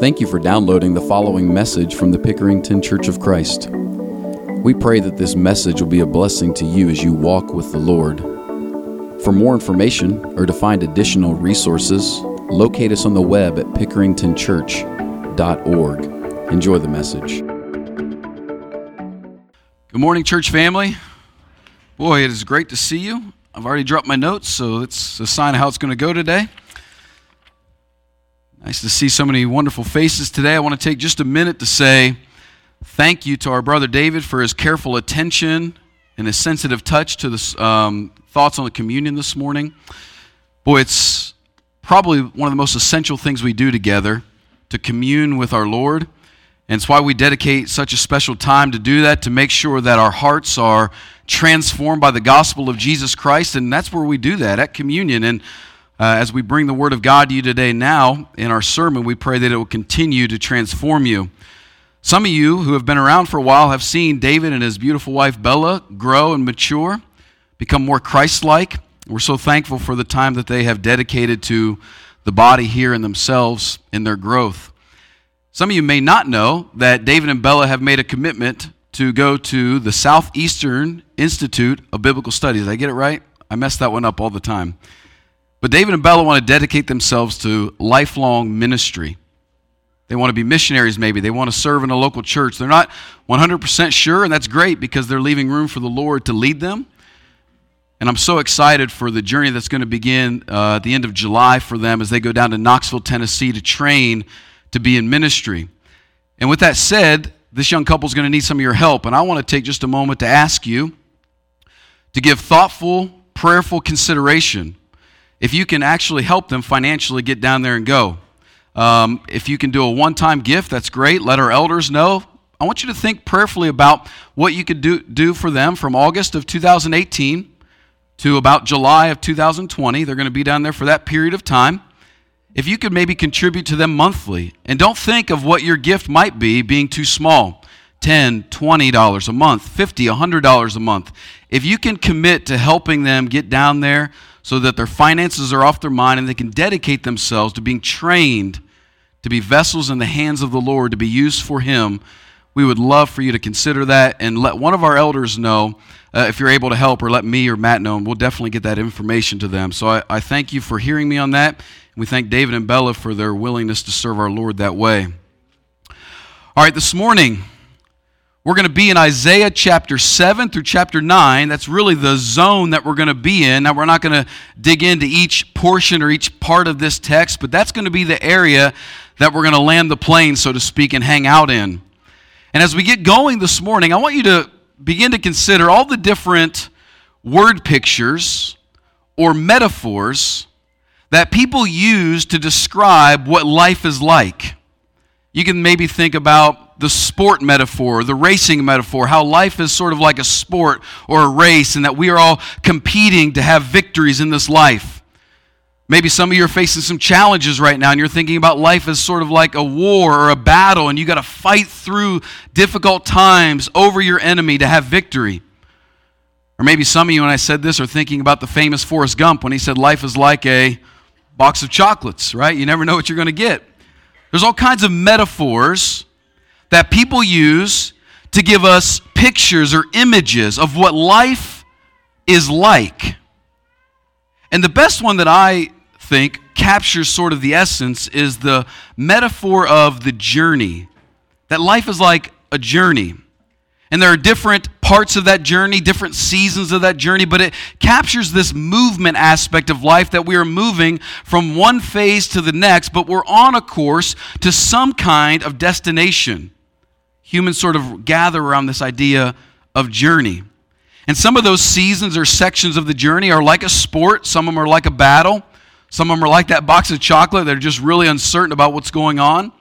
Thank you for downloading the following message from the Pickerington Church of Christ. We pray that this message will be a blessing to you as you walk with the Lord. For more information or to find additional resources, locate us on the web at pickeringtonchurch.org. Enjoy the message. Good morning, church family. Boy, it is great to see you. I've already dropped my notes, so it's a sign of how it's going to go today. Nice to see so many wonderful faces today. I want to take just a minute to say thank you to our brother David for his careful attention and his sensitive touch to the um, thoughts on the communion this morning. Boy, it's probably one of the most essential things we do together to commune with our Lord. And it's why we dedicate such a special time to do that, to make sure that our hearts are transformed by the gospel of Jesus Christ. And that's where we do that at communion. And uh, as we bring the Word of God to you today now in our sermon, we pray that it will continue to transform you. Some of you who have been around for a while have seen David and his beautiful wife Bella grow and mature, become more Christ like. We're so thankful for the time that they have dedicated to the body here and themselves in their growth. Some of you may not know that David and Bella have made a commitment to go to the Southeastern Institute of Biblical Studies. Did I get it right? I mess that one up all the time. But David and Bella want to dedicate themselves to lifelong ministry. They want to be missionaries, maybe. They want to serve in a local church. They're not 100% sure, and that's great because they're leaving room for the Lord to lead them. And I'm so excited for the journey that's going to begin uh, at the end of July for them as they go down to Knoxville, Tennessee to train to be in ministry. And with that said, this young couple is going to need some of your help. And I want to take just a moment to ask you to give thoughtful, prayerful consideration if you can actually help them financially get down there and go. Um, if you can do a one time gift, that's great. Let our elders know. I want you to think prayerfully about what you could do, do for them from August of 2018 to about July of 2020. They're going to be down there for that period of time. If you could maybe contribute to them monthly, and don't think of what your gift might be being too small 10 $20 a month, $50, $100 a month. If you can commit to helping them get down there, so that their finances are off their mind and they can dedicate themselves to being trained to be vessels in the hands of the Lord to be used for Him. We would love for you to consider that and let one of our elders know uh, if you're able to help, or let me or Matt know, and we'll definitely get that information to them. So I, I thank you for hearing me on that. We thank David and Bella for their willingness to serve our Lord that way. All right, this morning, we're going to be in Isaiah chapter 7 through chapter 9. That's really the zone that we're going to be in. Now, we're not going to dig into each portion or each part of this text, but that's going to be the area that we're going to land the plane, so to speak, and hang out in. And as we get going this morning, I want you to begin to consider all the different word pictures or metaphors that people use to describe what life is like. You can maybe think about the sport metaphor, the racing metaphor, how life is sort of like a sport or a race, and that we are all competing to have victories in this life. Maybe some of you are facing some challenges right now, and you're thinking about life as sort of like a war or a battle, and you got to fight through difficult times over your enemy to have victory. Or maybe some of you, when I said this, are thinking about the famous Forrest Gump when he said life is like a box of chocolates, right? You never know what you're going to get. There's all kinds of metaphors that people use to give us pictures or images of what life is like. And the best one that I think captures sort of the essence is the metaphor of the journey. That life is like a journey. And there are different parts of that journey, different seasons of that journey, but it captures this movement aspect of life that we are moving from one phase to the next, but we're on a course to some kind of destination humans sort of gather around this idea of journey. And some of those seasons or sections of the journey are like a sport, some of them are like a battle, some of them are like that box of chocolate that are just really uncertain about what's going on.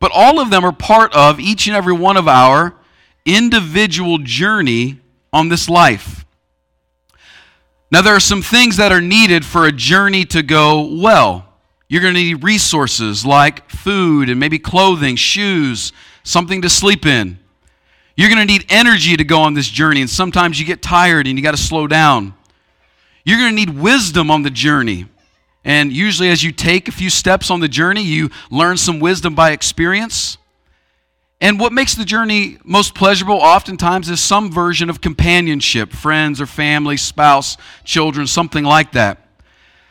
But all of them are part of each and every one of our individual journey on this life. Now, there are some things that are needed for a journey to go well. You're going to need resources like food and maybe clothing, shoes, something to sleep in. You're going to need energy to go on this journey, and sometimes you get tired and you got to slow down. You're going to need wisdom on the journey. And usually, as you take a few steps on the journey, you learn some wisdom by experience. And what makes the journey most pleasurable oftentimes is some version of companionship friends or family, spouse, children, something like that.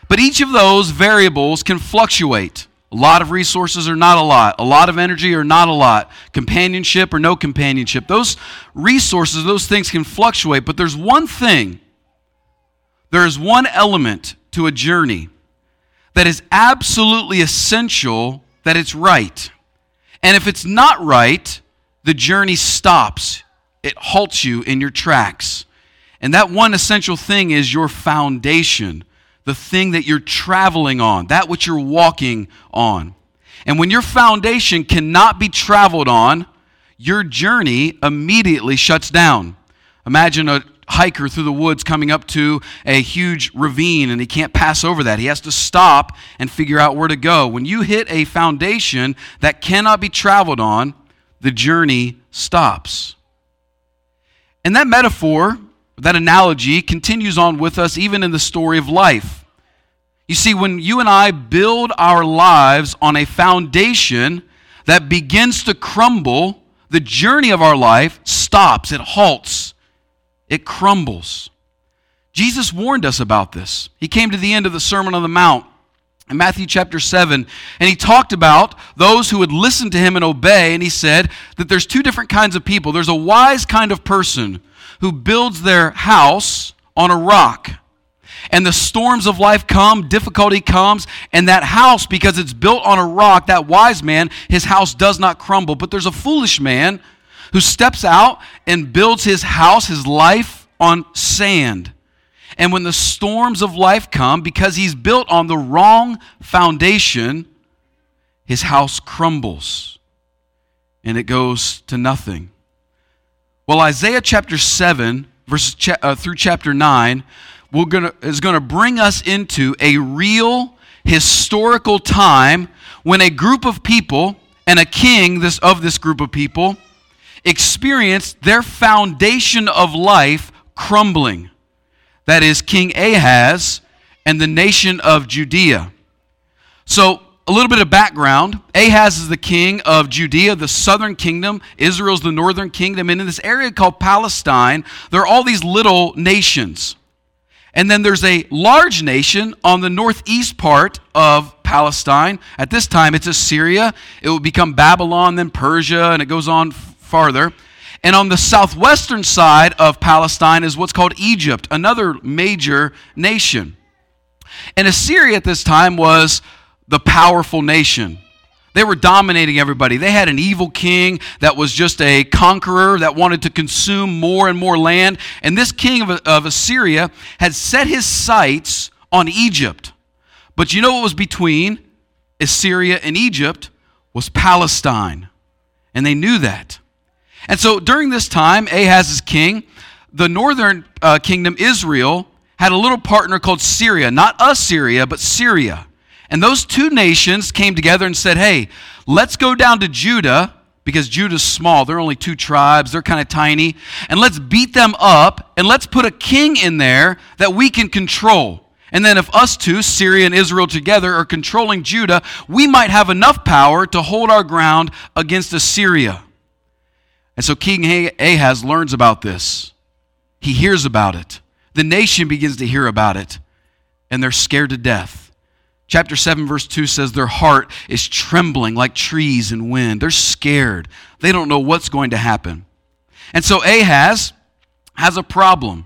But each of those variables can fluctuate. A lot of resources or not a lot. A lot of energy or not a lot. Companionship or no companionship. Those resources, those things can fluctuate. But there's one thing, there is one element to a journey that is absolutely essential that it's right. And if it's not right, the journey stops, it halts you in your tracks. And that one essential thing is your foundation the thing that you're traveling on, that which you're walking on. And when your foundation cannot be traveled on, your journey immediately shuts down. Imagine a hiker through the woods coming up to a huge ravine and he can't pass over that. He has to stop and figure out where to go. When you hit a foundation that cannot be traveled on, the journey stops. And that metaphor that analogy continues on with us even in the story of life. You see, when you and I build our lives on a foundation that begins to crumble, the journey of our life stops, it halts, it crumbles. Jesus warned us about this. He came to the end of the Sermon on the Mount in Matthew chapter 7, and he talked about those who would listen to him and obey, and he said that there's two different kinds of people. There's a wise kind of person who builds their house on a rock. And the storms of life come, difficulty comes, and that house, because it's built on a rock, that wise man, his house does not crumble. But there's a foolish man who steps out and builds his house, his life, on sand. And when the storms of life come, because he's built on the wrong foundation, his house crumbles and it goes to nothing. Well, Isaiah chapter 7, verses cha- uh, through chapter 9, we're gonna, is going to bring us into a real historical time when a group of people and a king this, of this group of people experienced their foundation of life crumbling. That is, King Ahaz and the nation of Judea. So, a little bit of background Ahaz is the king of Judea, the southern kingdom. Israel's the northern kingdom. And in this area called Palestine, there are all these little nations. And then there's a large nation on the northeast part of Palestine. At this time, it's Assyria. It will become Babylon, then Persia, and it goes on farther. And on the southwestern side of Palestine is what's called Egypt, another major nation. And Assyria at this time was the powerful nation. They were dominating everybody. They had an evil king that was just a conqueror that wanted to consume more and more land. And this king of, of Assyria had set his sights on Egypt. But you know what was between Assyria and Egypt was Palestine. And they knew that. And so during this time, Ahaz is king. The northern uh, kingdom, Israel, had a little partner called Syria, not Assyria, but Syria. And those two nations came together and said, hey, let's go down to Judah because Judah's small. They're only two tribes, they're kind of tiny. And let's beat them up and let's put a king in there that we can control. And then, if us two, Syria and Israel together, are controlling Judah, we might have enough power to hold our ground against Assyria. And so King Ahaz learns about this. He hears about it. The nation begins to hear about it, and they're scared to death. Chapter 7, verse 2 says, Their heart is trembling like trees in wind. They're scared. They don't know what's going to happen. And so Ahaz has a problem.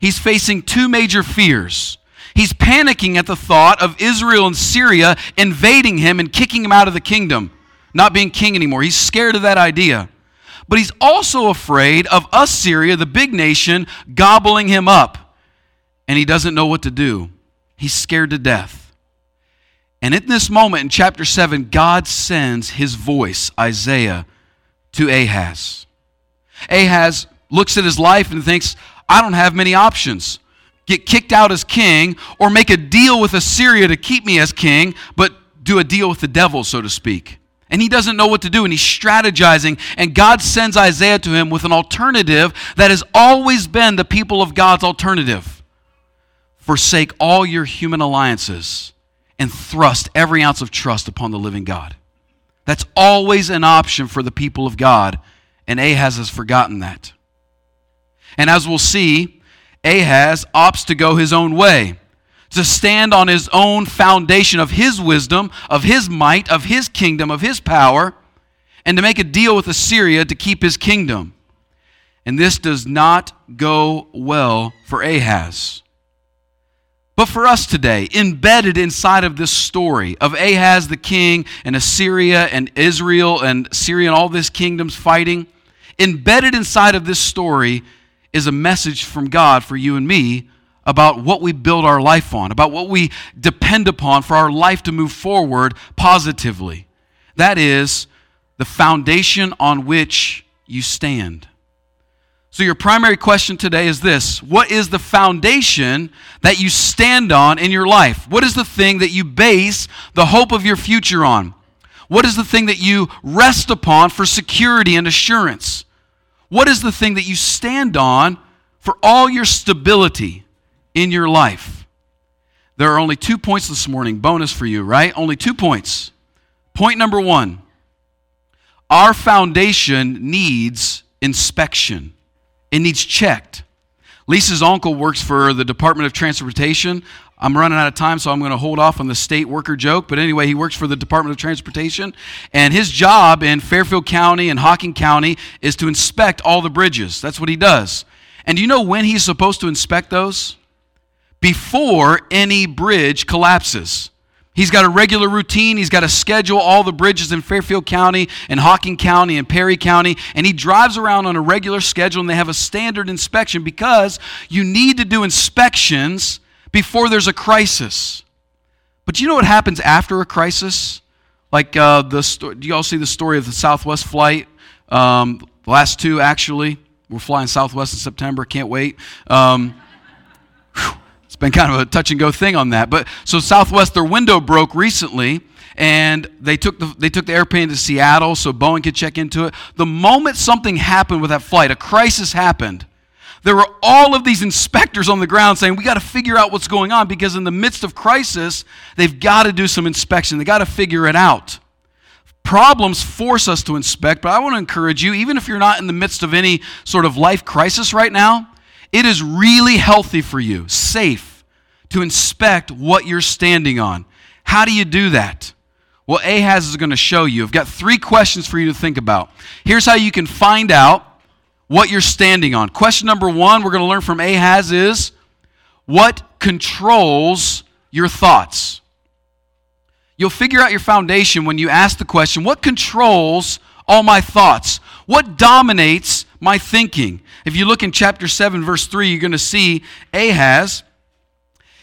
He's facing two major fears. He's panicking at the thought of Israel and Syria invading him and kicking him out of the kingdom, not being king anymore. He's scared of that idea. But he's also afraid of Assyria, the big nation, gobbling him up. And he doesn't know what to do. He's scared to death. And in this moment in chapter 7, God sends his voice, Isaiah, to Ahaz. Ahaz looks at his life and thinks, I don't have many options. Get kicked out as king or make a deal with Assyria to keep me as king, but do a deal with the devil, so to speak. And he doesn't know what to do, and he's strategizing. And God sends Isaiah to him with an alternative that has always been the people of God's alternative forsake all your human alliances and thrust every ounce of trust upon the living God. That's always an option for the people of God, and Ahaz has forgotten that. And as we'll see, Ahaz opts to go his own way, to stand on his own foundation of his wisdom, of his might, of his kingdom, of his power, and to make a deal with Assyria to keep his kingdom. And this does not go well for Ahaz. But for us today, embedded inside of this story of Ahaz the king and Assyria and Israel and Syria and all these kingdoms fighting, embedded inside of this story is a message from God for you and me about what we build our life on, about what we depend upon for our life to move forward positively. That is the foundation on which you stand. So, your primary question today is this What is the foundation that you stand on in your life? What is the thing that you base the hope of your future on? What is the thing that you rest upon for security and assurance? What is the thing that you stand on for all your stability in your life? There are only two points this morning, bonus for you, right? Only two points. Point number one our foundation needs inspection, it needs checked. Lisa's uncle works for the Department of Transportation. I'm running out of time, so I'm going to hold off on the state worker joke. But anyway, he works for the Department of Transportation, and his job in Fairfield County and Hocking County is to inspect all the bridges. That's what he does. And do you know when he's supposed to inspect those? Before any bridge collapses. He's got a regular routine. He's got to schedule all the bridges in Fairfield County and Hocking County and Perry County. And he drives around on a regular schedule and they have a standard inspection because you need to do inspections before there's a crisis. But you know what happens after a crisis? Like uh, the sto- do you all see the story of the Southwest flight? Um, the last two actually. We're flying Southwest in September. Can't wait. Um, it's been kind of a touch and go thing on that. But so Southwest, their window broke recently, and they took the they took the airplane to Seattle so Boeing could check into it. The moment something happened with that flight, a crisis happened there were all of these inspectors on the ground saying, We got to figure out what's going on because in the midst of crisis, they've got to do some inspection. They got to figure it out. Problems force us to inspect, but I want to encourage you, even if you're not in the midst of any sort of life crisis right now, it is really healthy for you, safe, to inspect what you're standing on. How do you do that? Well, Ahaz is going to show you. I've got three questions for you to think about. Here's how you can find out what you're standing on. Question number one we're going to learn from Ahaz is what controls your thoughts? You'll figure out your foundation when you ask the question what controls all my thoughts? What dominates my thinking? If you look in chapter 7, verse 3, you're going to see Ahaz.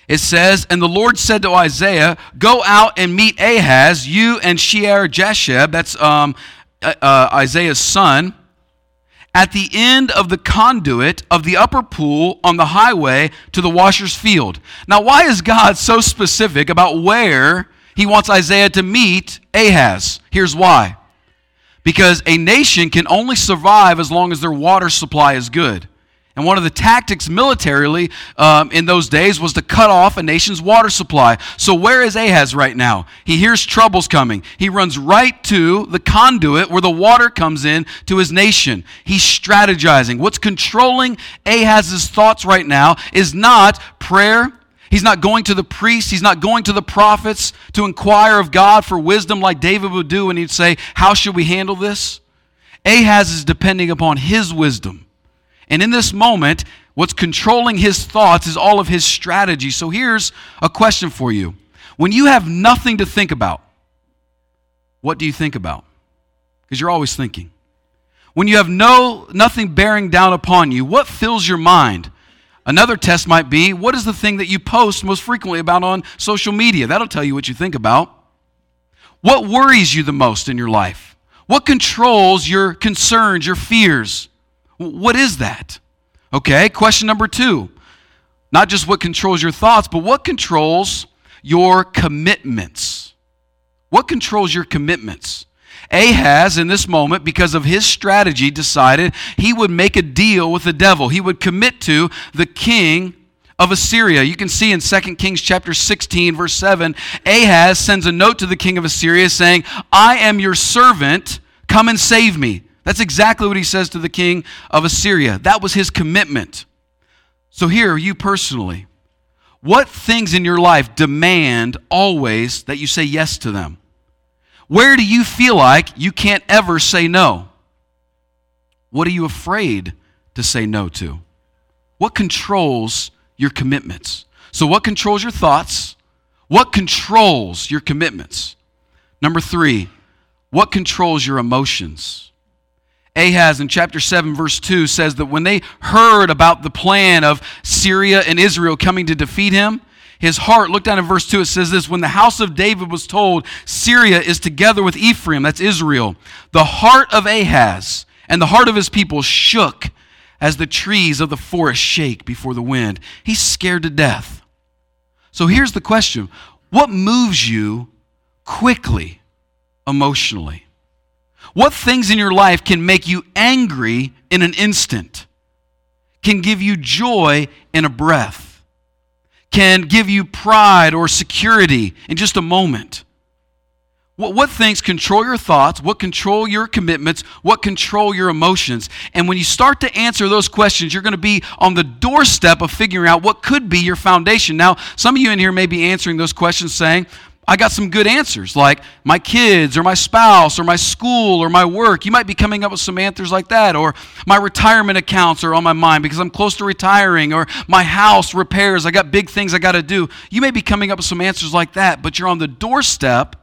It says, And the Lord said to Isaiah, Go out and meet Ahaz, you and Shear Jashub, that's um, uh, uh, Isaiah's son at the end of the conduit of the upper pool on the highway to the washer's field. Now, why is God so specific about where he wants Isaiah to meet Ahaz? Here's why. Because a nation can only survive as long as their water supply is good. And one of the tactics militarily um, in those days was to cut off a nation's water supply. So, where is Ahaz right now? He hears troubles coming. He runs right to the conduit where the water comes in to his nation. He's strategizing. What's controlling Ahaz's thoughts right now is not prayer. He's not going to the priests. He's not going to the prophets to inquire of God for wisdom like David would do when he'd say, How should we handle this? Ahaz is depending upon his wisdom. And in this moment, what's controlling his thoughts is all of his strategy. So here's a question for you. When you have nothing to think about, what do you think about? Because you're always thinking. When you have no nothing bearing down upon you, what fills your mind? Another test might be what is the thing that you post most frequently about on social media? That'll tell you what you think about. What worries you the most in your life? What controls your concerns, your fears? What is that? Okay, question number two. Not just what controls your thoughts, but what controls your commitments? What controls your commitments? Ahaz, in this moment, because of his strategy, decided he would make a deal with the devil. He would commit to the king of Assyria. You can see in 2 Kings chapter 16 verse 7, Ahaz sends a note to the king of Assyria saying, "I am your servant, come and save me." That's exactly what he says to the king of Assyria. That was his commitment. So here, you personally, what things in your life demand always that you say yes to them? Where do you feel like you can't ever say no? What are you afraid to say no to? What controls your commitments? So, what controls your thoughts? What controls your commitments? Number three, what controls your emotions? Ahaz in chapter 7, verse 2 says that when they heard about the plan of Syria and Israel coming to defeat him, his heart, look down in verse 2, it says this When the house of David was told, Syria is together with Ephraim, that's Israel, the heart of Ahaz and the heart of his people shook as the trees of the forest shake before the wind. He's scared to death. So here's the question What moves you quickly emotionally? What things in your life can make you angry in an instant? Can give you joy in a breath? Can give you pride or security in just a moment? What, what things control your thoughts? What control your commitments? What control your emotions? And when you start to answer those questions, you're going to be on the doorstep of figuring out what could be your foundation. Now, some of you in here may be answering those questions saying, I got some good answers, like my kids or my spouse or my school or my work. You might be coming up with some answers like that, or my retirement accounts are on my mind because I'm close to retiring, or my house repairs. I got big things I got to do. You may be coming up with some answers like that, but you're on the doorstep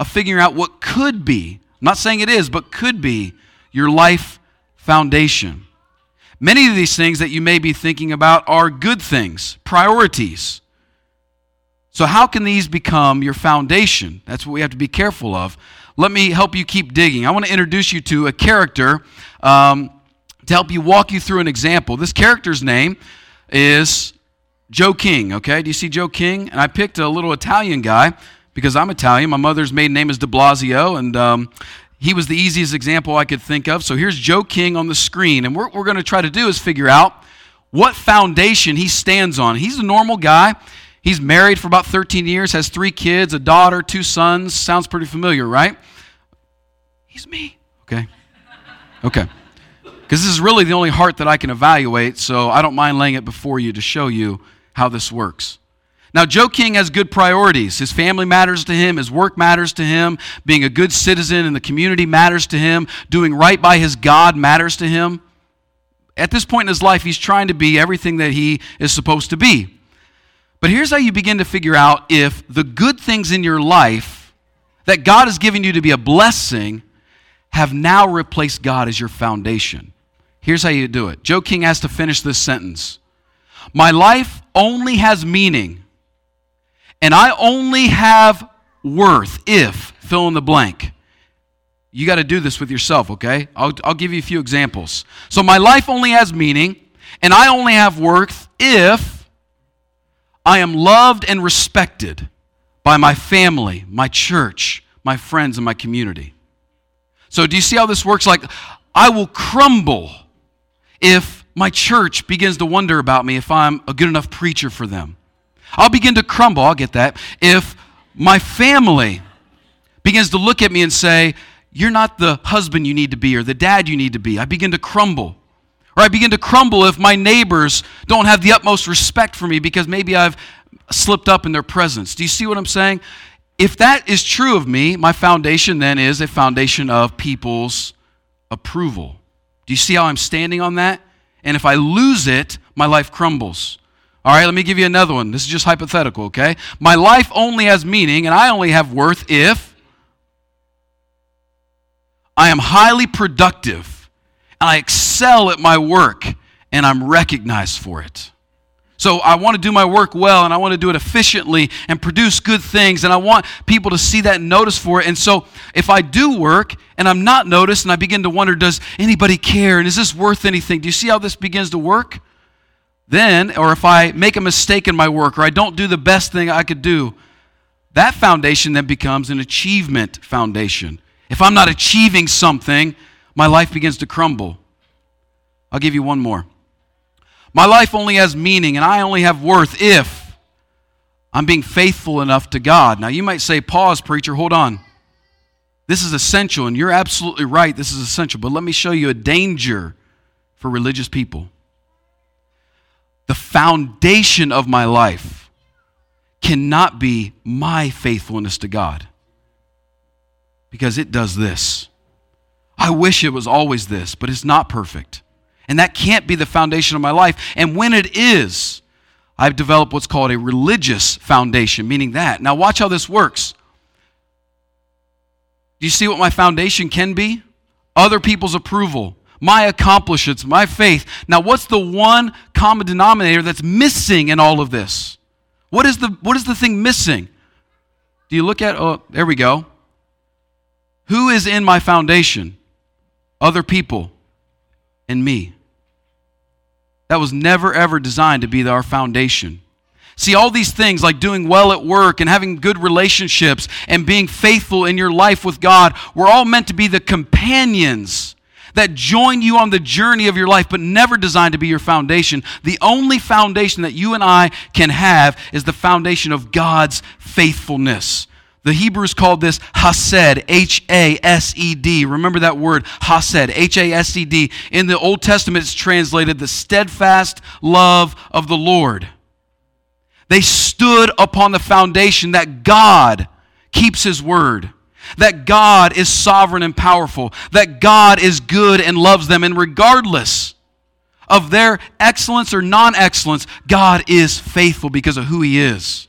of figuring out what could be, I'm not saying it is, but could be your life foundation. Many of these things that you may be thinking about are good things, priorities. So, how can these become your foundation? That's what we have to be careful of. Let me help you keep digging. I want to introduce you to a character um, to help you walk you through an example. This character's name is Joe King, okay? Do you see Joe King? And I picked a little Italian guy because I'm Italian. My mother's maiden name is de Blasio, and um, he was the easiest example I could think of. So here's Joe King on the screen. And what we're going to try to do is figure out what foundation he stands on. He's a normal guy. He's married for about 13 years, has three kids, a daughter, two sons. Sounds pretty familiar, right? He's me. Okay. Okay. Because this is really the only heart that I can evaluate, so I don't mind laying it before you to show you how this works. Now, Joe King has good priorities. His family matters to him, his work matters to him, being a good citizen in the community matters to him, doing right by his God matters to him. At this point in his life, he's trying to be everything that he is supposed to be. But here's how you begin to figure out if the good things in your life that God has given you to be a blessing have now replaced God as your foundation. Here's how you do it Joe King has to finish this sentence My life only has meaning, and I only have worth if fill in the blank. You got to do this with yourself, okay? I'll, I'll give you a few examples. So, my life only has meaning, and I only have worth if I am loved and respected by my family, my church, my friends, and my community. So, do you see how this works? Like, I will crumble if my church begins to wonder about me if I'm a good enough preacher for them. I'll begin to crumble, I'll get that, if my family begins to look at me and say, You're not the husband you need to be or the dad you need to be. I begin to crumble. Or I begin to crumble if my neighbors don't have the utmost respect for me because maybe I've slipped up in their presence. Do you see what I'm saying? If that is true of me, my foundation then is a foundation of people's approval. Do you see how I'm standing on that? And if I lose it, my life crumbles. All right, let me give you another one. This is just hypothetical, okay? My life only has meaning and I only have worth if I am highly productive I excel at my work and I'm recognized for it. So I want to do my work well and I want to do it efficiently and produce good things and I want people to see that and notice for it. And so if I do work and I'm not noticed and I begin to wonder, does anybody care and is this worth anything? Do you see how this begins to work? Then, or if I make a mistake in my work or I don't do the best thing I could do, that foundation then becomes an achievement foundation. If I'm not achieving something, my life begins to crumble. I'll give you one more. My life only has meaning and I only have worth if I'm being faithful enough to God. Now, you might say, pause, preacher, hold on. This is essential, and you're absolutely right. This is essential. But let me show you a danger for religious people. The foundation of my life cannot be my faithfulness to God because it does this. I wish it was always this, but it's not perfect. And that can't be the foundation of my life. And when it is, I've developed what's called a religious foundation, meaning that. Now, watch how this works. Do you see what my foundation can be? Other people's approval, my accomplishments, my faith. Now, what's the one common denominator that's missing in all of this? What is the, what is the thing missing? Do you look at, oh, there we go. Who is in my foundation? Other people and me. That was never, ever designed to be our foundation. See, all these things like doing well at work and having good relationships and being faithful in your life with God were all meant to be the companions that join you on the journey of your life, but never designed to be your foundation. The only foundation that you and I can have is the foundation of God's faithfulness. The Hebrews called this Hased, H A S E D. Remember that word, Hased, H A S E D. In the Old Testament, it's translated the steadfast love of the Lord. They stood upon the foundation that God keeps His word, that God is sovereign and powerful, that God is good and loves them, and regardless of their excellence or non excellence, God is faithful because of who He is.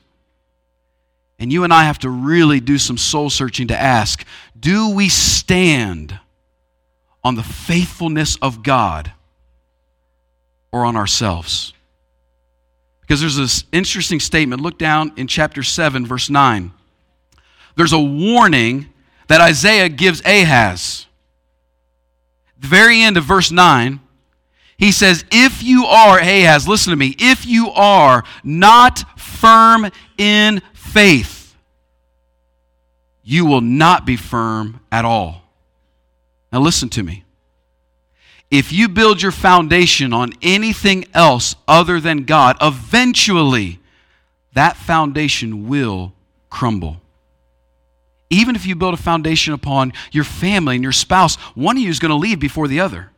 And you and I have to really do some soul searching to ask do we stand on the faithfulness of God or on ourselves? Because there's this interesting statement. Look down in chapter 7, verse 9. There's a warning that Isaiah gives Ahaz. the very end of verse 9, he says, If you are, Ahaz, listen to me, if you are not firm in faith, you will not be firm at all. Now, listen to me. If you build your foundation on anything else other than God, eventually that foundation will crumble. Even if you build a foundation upon your family and your spouse, one of you is going to leave before the other.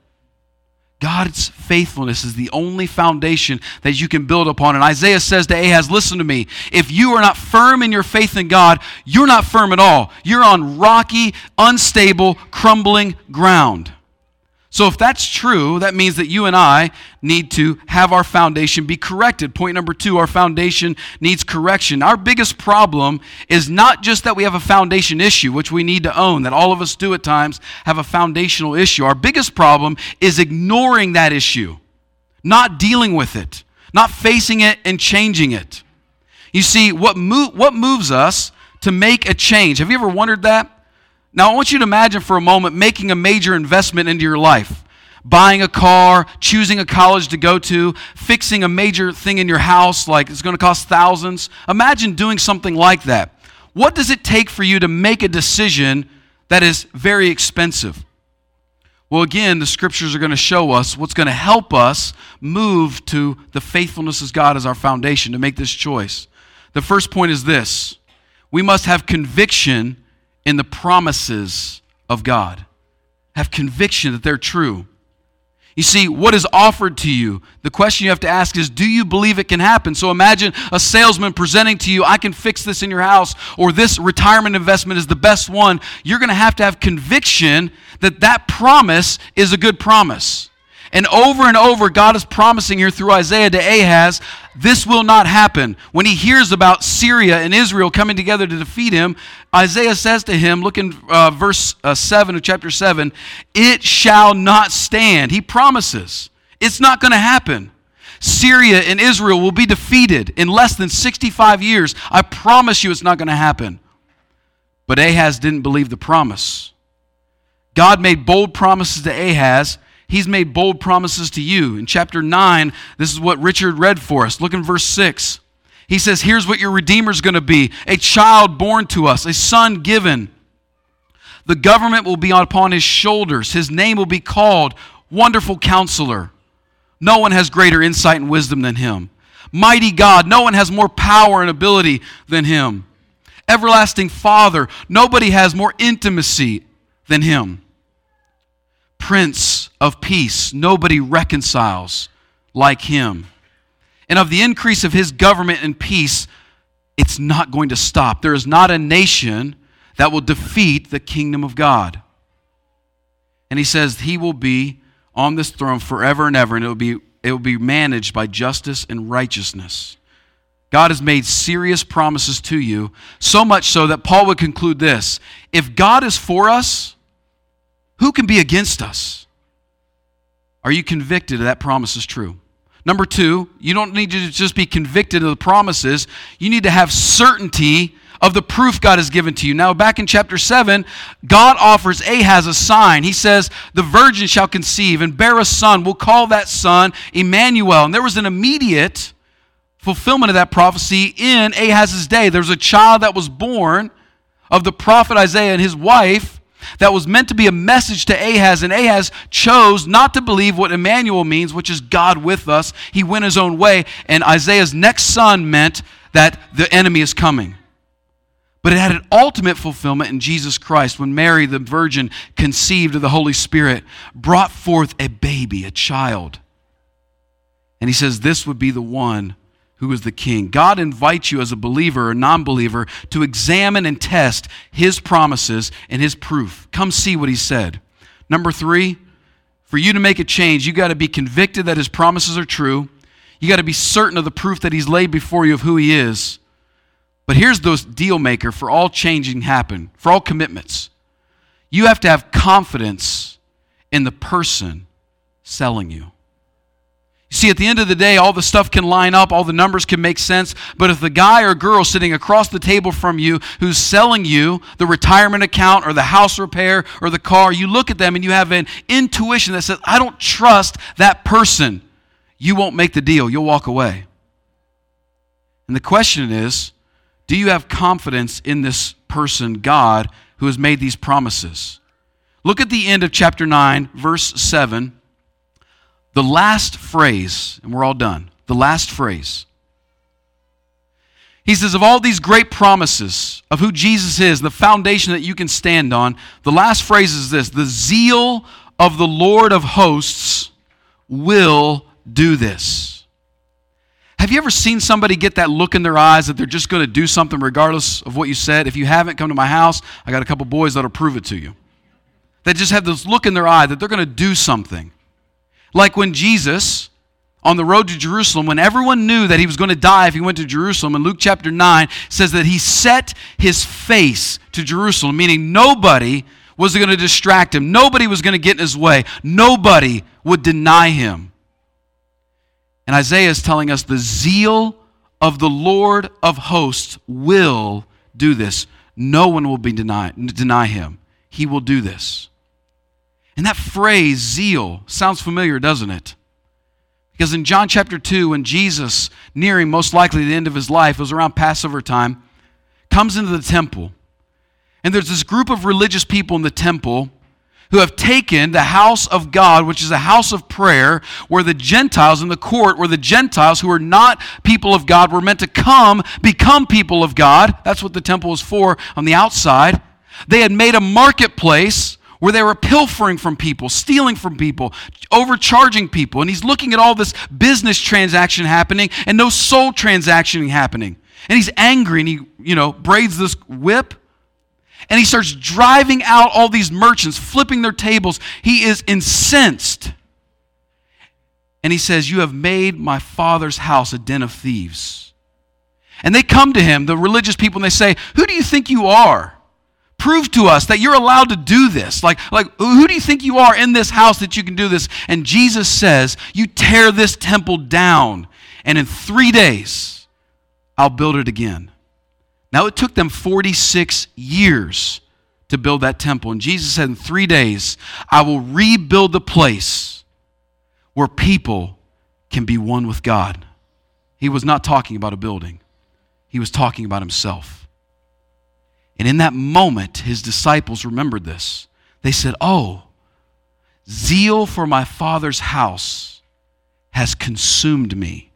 God's faithfulness is the only foundation that you can build upon. And Isaiah says to Ahaz, Listen to me. If you are not firm in your faith in God, you're not firm at all. You're on rocky, unstable, crumbling ground. So, if that's true, that means that you and I need to have our foundation be corrected. Point number two our foundation needs correction. Our biggest problem is not just that we have a foundation issue, which we need to own, that all of us do at times have a foundational issue. Our biggest problem is ignoring that issue, not dealing with it, not facing it and changing it. You see, what, mo- what moves us to make a change? Have you ever wondered that? Now, I want you to imagine for a moment making a major investment into your life buying a car, choosing a college to go to, fixing a major thing in your house, like it's going to cost thousands. Imagine doing something like that. What does it take for you to make a decision that is very expensive? Well, again, the scriptures are going to show us what's going to help us move to the faithfulness of God as our foundation to make this choice. The first point is this we must have conviction in the promises of God. Have conviction that they're true. You see, what is offered to you? The question you have to ask is do you believe it can happen? So imagine a salesman presenting to you, I can fix this in your house, or this retirement investment is the best one. You're going to have to have conviction that that promise is a good promise. And over and over, God is promising here through Isaiah to Ahaz, this will not happen. When he hears about Syria and Israel coming together to defeat him, Isaiah says to him, look in uh, verse uh, 7 of chapter 7, it shall not stand. He promises. It's not going to happen. Syria and Israel will be defeated in less than 65 years. I promise you it's not going to happen. But Ahaz didn't believe the promise. God made bold promises to Ahaz He's made bold promises to you. In chapter 9, this is what Richard read for us. Look in verse 6. He says, Here's what your Redeemer is going to be a child born to us, a son given. The government will be upon his shoulders. His name will be called Wonderful Counselor, no one has greater insight and wisdom than him. Mighty God, no one has more power and ability than him. Everlasting Father, nobody has more intimacy than him. Prince of Peace, nobody reconciles like him. And of the increase of his government and peace, it's not going to stop. There is not a nation that will defeat the kingdom of God. And he says he will be on this throne forever and ever, and it will be, it will be managed by justice and righteousness. God has made serious promises to you, so much so that Paul would conclude this If God is for us, who can be against us? Are you convicted that promise is true? Number two, you don't need to just be convicted of the promises, you need to have certainty of the proof God has given to you. Now, back in chapter 7, God offers Ahaz a sign. He says, The virgin shall conceive and bear a son. We'll call that son Emmanuel. And there was an immediate fulfillment of that prophecy in Ahaz's day. There was a child that was born of the prophet Isaiah and his wife that was meant to be a message to Ahaz, and Ahaz chose not to believe what Emmanuel means, which is God with us. He went his own way, and Isaiah's next son meant that the enemy is coming. But it had an ultimate fulfillment in Jesus Christ when Mary, the virgin, conceived of the Holy Spirit, brought forth a baby, a child. And he says, This would be the one who is the king. God invites you as a believer or non believer to examine and test his promises and his proof. Come see what he said. Number three, for you to make a change, you got to be convicted that his promises are true. You got to be certain of the proof that he's laid before you of who he is. But here's the deal maker for all changing happen, for all commitments. You have to have confidence in the person selling you. You see, at the end of the day, all the stuff can line up, all the numbers can make sense, but if the guy or girl sitting across the table from you who's selling you the retirement account or the house repair or the car, you look at them and you have an intuition that says, I don't trust that person, you won't make the deal. You'll walk away. And the question is, do you have confidence in this person, God, who has made these promises? Look at the end of chapter 9, verse 7. The last phrase, and we're all done. The last phrase. He says, of all these great promises of who Jesus is, the foundation that you can stand on, the last phrase is this the zeal of the Lord of hosts will do this. Have you ever seen somebody get that look in their eyes that they're just going to do something regardless of what you said? If you haven't, come to my house. I got a couple boys that'll prove it to you. They just have this look in their eye that they're going to do something. Like when Jesus, on the road to Jerusalem, when everyone knew that he was going to die if he went to Jerusalem, in Luke chapter 9 says that he set his face to Jerusalem, meaning nobody was going to distract him, nobody was going to get in his way, nobody would deny him. And Isaiah is telling us the zeal of the Lord of hosts will do this. No one will be deny, deny him. He will do this. And that phrase, zeal, sounds familiar, doesn't it? Because in John chapter 2, when Jesus, nearing most likely the end of his life, was around Passover time, comes into the temple. And there's this group of religious people in the temple who have taken the house of God, which is a house of prayer, where the Gentiles in the court, where the Gentiles who are not people of God were meant to come become people of God. That's what the temple was for on the outside. They had made a marketplace where they were pilfering from people, stealing from people, overcharging people. And he's looking at all this business transaction happening and no soul transaction happening. And he's angry and he, you know, braids this whip and he starts driving out all these merchants, flipping their tables. He is incensed. And he says, You have made my father's house a den of thieves. And they come to him, the religious people, and they say, Who do you think you are? Prove to us that you're allowed to do this. Like, like, who do you think you are in this house that you can do this? And Jesus says, You tear this temple down, and in three days, I'll build it again. Now, it took them 46 years to build that temple. And Jesus said, In three days, I will rebuild the place where people can be one with God. He was not talking about a building, he was talking about himself. And in that moment, his disciples remembered this. They said, Oh, zeal for my Father's house has consumed me.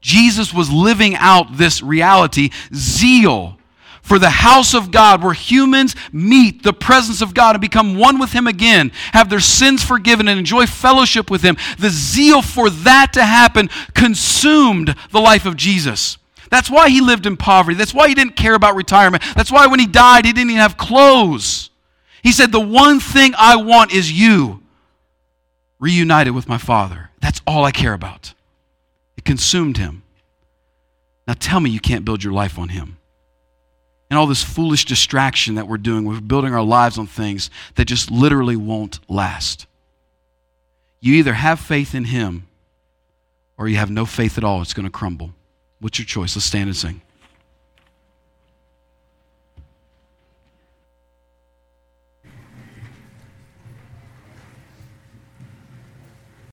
Jesus was living out this reality, zeal for the house of God, where humans meet the presence of God and become one with Him again, have their sins forgiven, and enjoy fellowship with Him. The zeal for that to happen consumed the life of Jesus. That's why he lived in poverty. That's why he didn't care about retirement. That's why when he died, he didn't even have clothes. He said, The one thing I want is you reunited with my Father. That's all I care about. It consumed him. Now tell me you can't build your life on him. And all this foolish distraction that we're doing, we're building our lives on things that just literally won't last. You either have faith in him or you have no faith at all. It's going to crumble. What's your choice? Let's stand and sing.